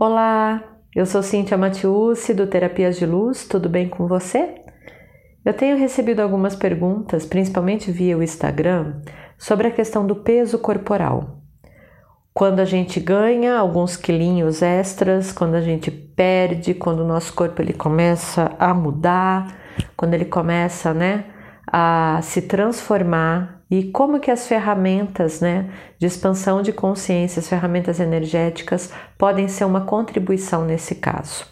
Olá, eu sou Cíntia Matiusi do Terapias de Luz, tudo bem com você? Eu tenho recebido algumas perguntas, principalmente via o Instagram, sobre a questão do peso corporal. Quando a gente ganha alguns quilinhos extras, quando a gente perde, quando o nosso corpo ele começa a mudar, quando ele começa, né, a se transformar e como que as ferramentas né, de expansão de consciência, as ferramentas energéticas, podem ser uma contribuição nesse caso.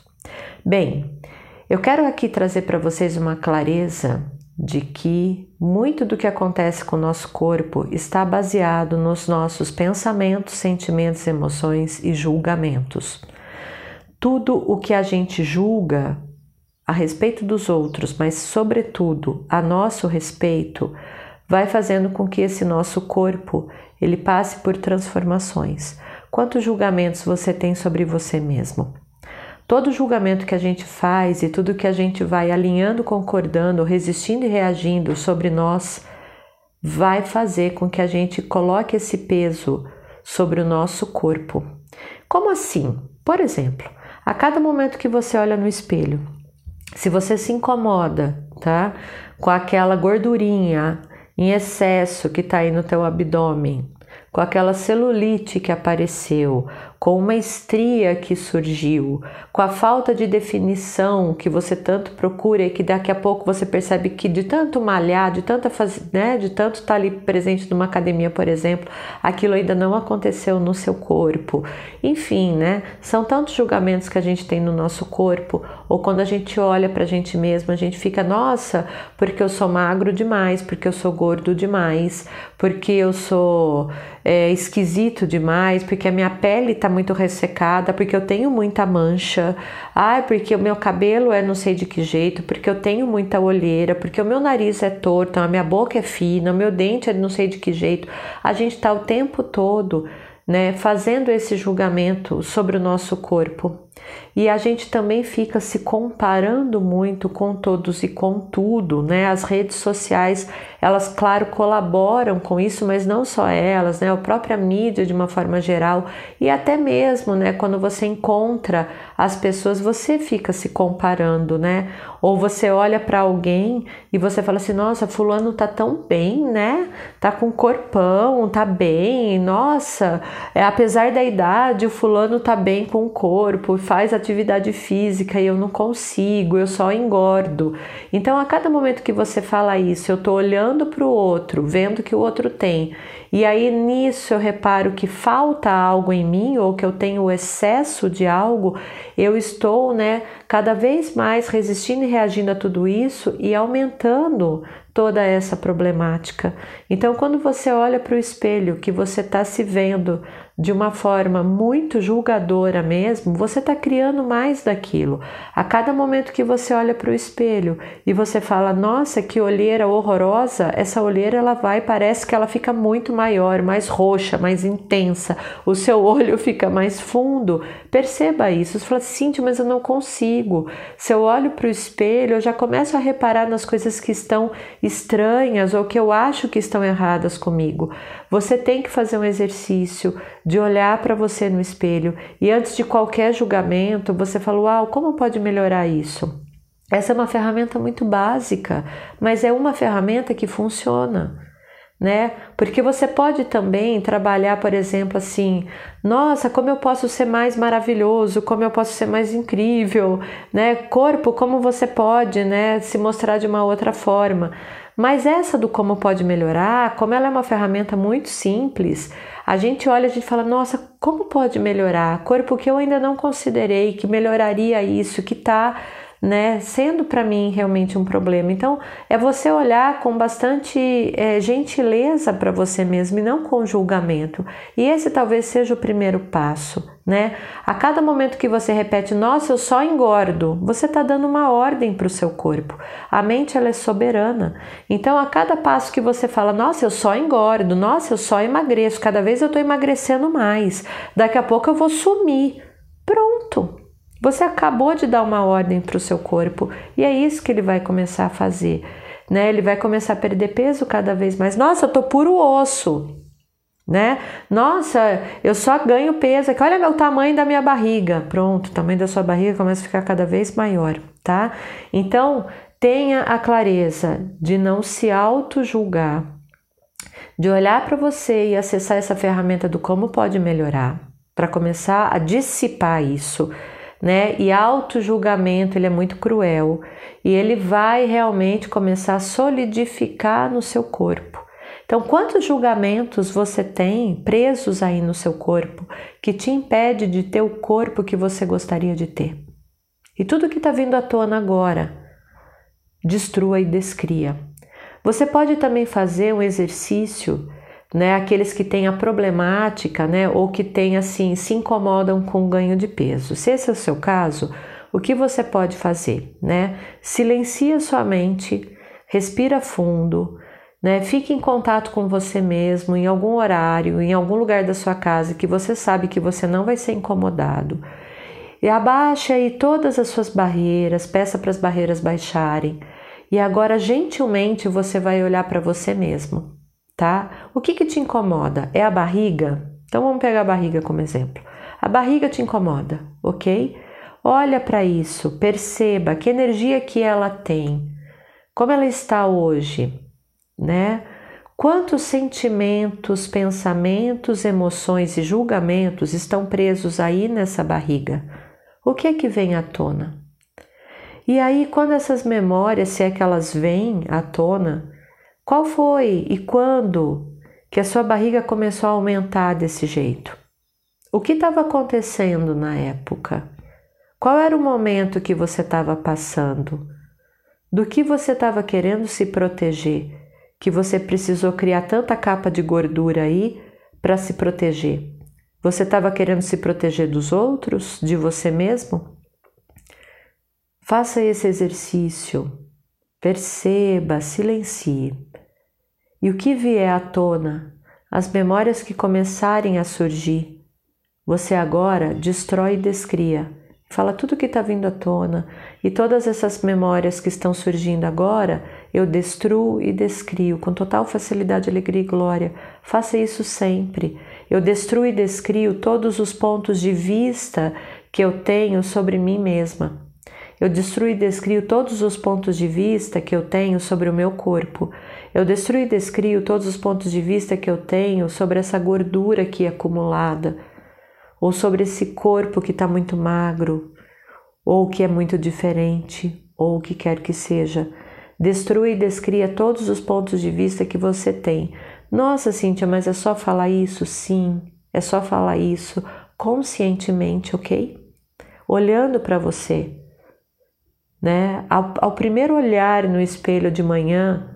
Bem, eu quero aqui trazer para vocês uma clareza de que muito do que acontece com o nosso corpo está baseado nos nossos pensamentos, sentimentos, emoções e julgamentos. Tudo o que a gente julga a respeito dos outros, mas sobretudo a nosso respeito, vai fazendo com que esse nosso corpo ele passe por transformações. Quantos julgamentos você tem sobre você mesmo? Todo julgamento que a gente faz e tudo que a gente vai alinhando, concordando, resistindo e reagindo sobre nós vai fazer com que a gente coloque esse peso sobre o nosso corpo. Como assim? Por exemplo, a cada momento que você olha no espelho, se você se incomoda, tá? Com aquela gordurinha em excesso que está aí no teu abdômen, com aquela celulite que apareceu, com uma estria que surgiu, com a falta de definição que você tanto procura e que daqui a pouco você percebe que de tanto malhar, de tanta fazer, né, de tanto estar tá ali presente numa academia, por exemplo, aquilo ainda não aconteceu no seu corpo. Enfim, né? São tantos julgamentos que a gente tem no nosso corpo, ou quando a gente olha para a gente mesmo, a gente fica, nossa, porque eu sou magro demais, porque eu sou gordo demais, porque eu sou é, esquisito demais, porque a minha pele está muito ressecada, porque eu tenho muita mancha, ah, porque o meu cabelo é não sei de que jeito, porque eu tenho muita olheira, porque o meu nariz é torto, a minha boca é fina, o meu dente é não sei de que jeito. A gente está o tempo todo né, fazendo esse julgamento sobre o nosso corpo. E a gente também fica se comparando muito com todos e com tudo, né? As redes sociais, elas, claro, colaboram com isso, mas não só elas, né? A própria mídia de uma forma geral e até mesmo, né? Quando você encontra as pessoas, você fica se comparando, né? Ou você olha para alguém e você fala assim: nossa, Fulano tá tão bem, né? Tá com corpão, tá bem, nossa, é, apesar da idade, o Fulano tá bem com o corpo, faz atividade física e eu não consigo, eu só engordo. Então, a cada momento que você fala isso, eu tô olhando para o outro, vendo que o outro tem e aí nisso eu reparo que falta algo em mim ou que eu tenho excesso de algo, eu estou, né, cada vez mais resistindo e reagindo a tudo isso e aumentando toda essa problemática. Então, quando você olha para o espelho, que você está se vendo de uma forma muito julgadora mesmo, você está criando mais daquilo. A cada momento que você olha para o espelho e você fala, nossa, que olheira horrorosa, essa olheira ela vai, parece que ela fica muito maior, mais roxa, mais intensa, o seu olho fica mais fundo. Perceba isso. Você fala, Cintia, mas eu não consigo. Se eu olho para o espelho, eu já começo a reparar nas coisas que estão estranhas ou que eu acho que estão erradas comigo. Você tem que fazer um exercício de olhar para você no espelho e antes de qualquer julgamento, você fala: Uau, como pode melhorar isso? Essa é uma ferramenta muito básica, mas é uma ferramenta que funciona né? Porque você pode também trabalhar, por exemplo, assim, nossa, como eu posso ser mais maravilhoso, como eu posso ser mais incrível, né? Corpo, como você pode, né, se mostrar de uma outra forma. Mas essa do como pode melhorar, como ela é uma ferramenta muito simples, a gente olha, gente fala, nossa, como pode melhorar? Corpo que eu ainda não considerei que melhoraria isso, que tá né, sendo para mim realmente um problema. Então, é você olhar com bastante é, gentileza para você mesmo e não com julgamento. E esse talvez seja o primeiro passo, né? A cada momento que você repete, nossa, eu só engordo, você está dando uma ordem para o seu corpo. A mente ela é soberana. Então, a cada passo que você fala, nossa, eu só engordo, nossa, eu só emagreço, cada vez eu estou emagrecendo mais, daqui a pouco eu vou sumir. Pronto, você acabou de dar uma ordem para o seu corpo e é isso que ele vai começar a fazer. Né? Ele vai começar a perder peso cada vez mais. Nossa, eu tô puro osso. né? Nossa, eu só ganho peso aqui. Olha o tamanho da minha barriga. Pronto, o tamanho da sua barriga começa a ficar cada vez maior, tá? Então, tenha a clareza de não se auto-julgar, de olhar para você e acessar essa ferramenta do como pode melhorar, para começar a dissipar isso, né? E auto-julgamento, ele é muito cruel e ele vai realmente começar a solidificar no seu corpo. Então, quantos julgamentos você tem presos aí no seu corpo que te impede de ter o corpo que você gostaria de ter? E tudo que está vindo à tona agora, destrua e descria. Você pode também fazer um exercício, né? Aqueles que têm a problemática, né? Ou que têm assim, se incomodam com o ganho de peso. Se esse é o seu caso, o que você pode fazer, né? Silencia sua mente, respira fundo, né? Fique em contato com você mesmo em algum horário, em algum lugar da sua casa que você sabe que você não vai ser incomodado. E abaixe aí todas as suas barreiras, peça para as barreiras baixarem. E agora, gentilmente, você vai olhar para você mesmo, tá? O que, que te incomoda? É a barriga? Então vamos pegar a barriga como exemplo. A barriga te incomoda, ok? Olha para isso, perceba que energia que ela tem, como ela está hoje né? Quantos sentimentos, pensamentos, emoções e julgamentos estão presos aí nessa barriga? O que é que vem à tona? E aí, quando essas memórias, se é que elas vêm à tona, qual foi e quando que a sua barriga começou a aumentar desse jeito? O que estava acontecendo na época? Qual era o momento que você estava passando? Do que você estava querendo se proteger? que você precisou criar tanta capa de gordura aí para se proteger? Você estava querendo se proteger dos outros, de você mesmo? Faça esse exercício, perceba, silencie. E o que vier à tona, as memórias que começarem a surgir, você agora destrói e descria Fala tudo que está vindo à tona e todas essas memórias que estão surgindo agora, eu destruo e descrio com total facilidade, alegria e glória. Faça isso sempre. Eu destruo e descrio todos os pontos de vista que eu tenho sobre mim mesma. Eu destruo e descrio todos os pontos de vista que eu tenho sobre o meu corpo. Eu destruo e descrio todos os pontos de vista que eu tenho sobre essa gordura aqui acumulada ou sobre esse corpo que está muito magro, ou que é muito diferente, ou o que quer que seja. Destrua e descria todos os pontos de vista que você tem. Nossa, Cíntia, mas é só falar isso? Sim, é só falar isso conscientemente, ok? Olhando para você, né? Ao, ao primeiro olhar no espelho de manhã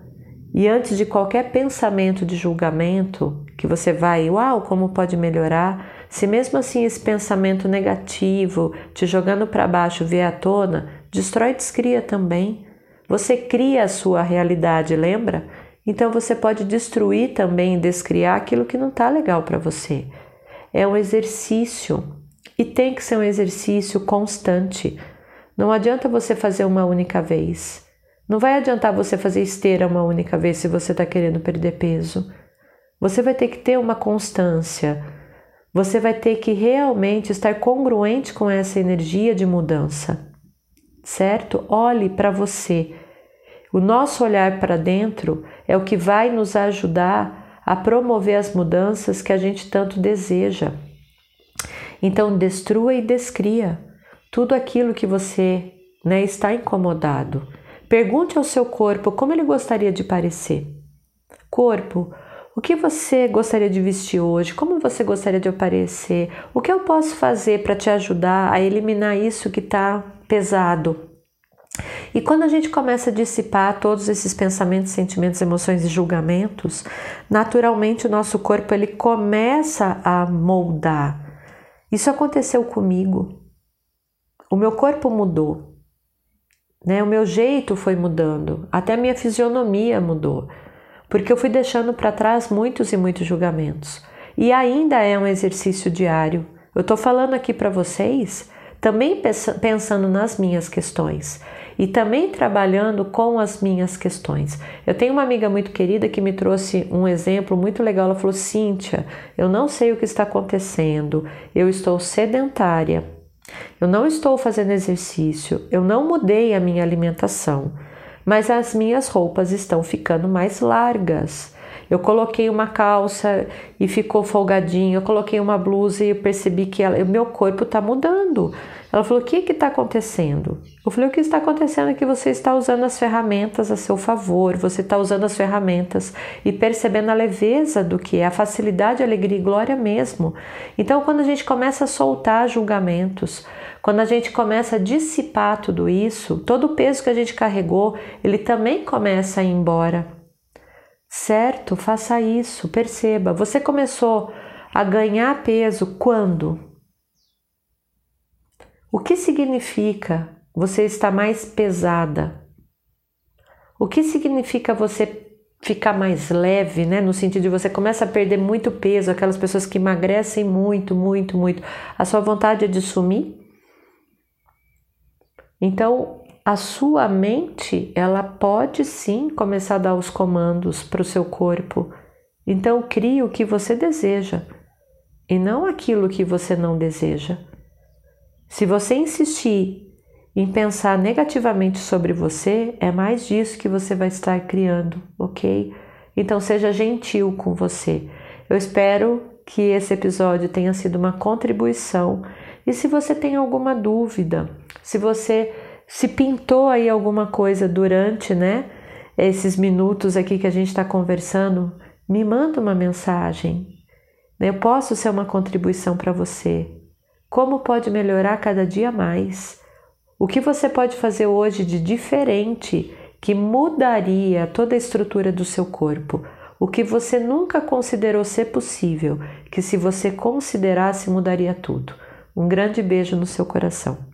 e antes de qualquer pensamento de julgamento que você vai, uau, como pode melhorar? Se mesmo assim esse pensamento negativo te jogando para baixo vier à tona, destrói e descria também. Você cria a sua realidade, lembra? Então você pode destruir também e descriar aquilo que não está legal para você. É um exercício e tem que ser um exercício constante. Não adianta você fazer uma única vez. Não vai adiantar você fazer esteira uma única vez se você está querendo perder peso. Você vai ter que ter uma constância você vai ter que realmente estar congruente com essa energia de mudança, certo? Olhe para você. O nosso olhar para dentro é o que vai nos ajudar a promover as mudanças que a gente tanto deseja. Então, destrua e descria tudo aquilo que você né, está incomodado. Pergunte ao seu corpo como ele gostaria de parecer. Corpo, o que você gostaria de vestir hoje? Como você gostaria de aparecer? O que eu posso fazer para te ajudar a eliminar isso que está pesado? E quando a gente começa a dissipar todos esses pensamentos, sentimentos, emoções e julgamentos, naturalmente o nosso corpo ele começa a moldar. Isso aconteceu comigo. O meu corpo mudou. Né? O meu jeito foi mudando, até a minha fisionomia mudou porque eu fui deixando para trás muitos e muitos julgamentos. E ainda é um exercício diário. Eu estou falando aqui para vocês também pensando nas minhas questões e também trabalhando com as minhas questões. Eu tenho uma amiga muito querida que me trouxe um exemplo muito legal. Ela falou: Cíntia, eu não sei o que está acontecendo, eu estou sedentária, eu não estou fazendo exercício, eu não mudei a minha alimentação, mas as minhas roupas estão ficando mais largas. Eu coloquei uma calça e ficou folgadinho, eu coloquei uma blusa e eu percebi que o meu corpo está mudando. Ela falou: O que está acontecendo? Eu falei: O que está acontecendo é que você está usando as ferramentas a seu favor, você está usando as ferramentas e percebendo a leveza do que é, a facilidade, a alegria e glória mesmo. Então, quando a gente começa a soltar julgamentos, quando a gente começa a dissipar tudo isso, todo o peso que a gente carregou, ele também começa a ir embora. Certo? Faça isso, perceba. Você começou a ganhar peso quando? O que significa você estar mais pesada? O que significa você ficar mais leve, né? No sentido de você começa a perder muito peso, aquelas pessoas que emagrecem muito, muito, muito. A sua vontade é de sumir? Então, a sua mente ela pode sim começar a dar os comandos para o seu corpo. Então crie o que você deseja e não aquilo que você não deseja. Se você insistir em pensar negativamente sobre você, é mais disso que você vai estar criando, ok? Então seja gentil com você. Eu espero que esse episódio tenha sido uma contribuição. E se você tem alguma dúvida, se você se pintou aí alguma coisa durante, né, esses minutos aqui que a gente está conversando, me manda uma mensagem. Eu posso ser uma contribuição para você. Como pode melhorar cada dia mais? O que você pode fazer hoje de diferente que mudaria toda a estrutura do seu corpo? O que você nunca considerou ser possível, que se você considerasse mudaria tudo. Um grande beijo no seu coração.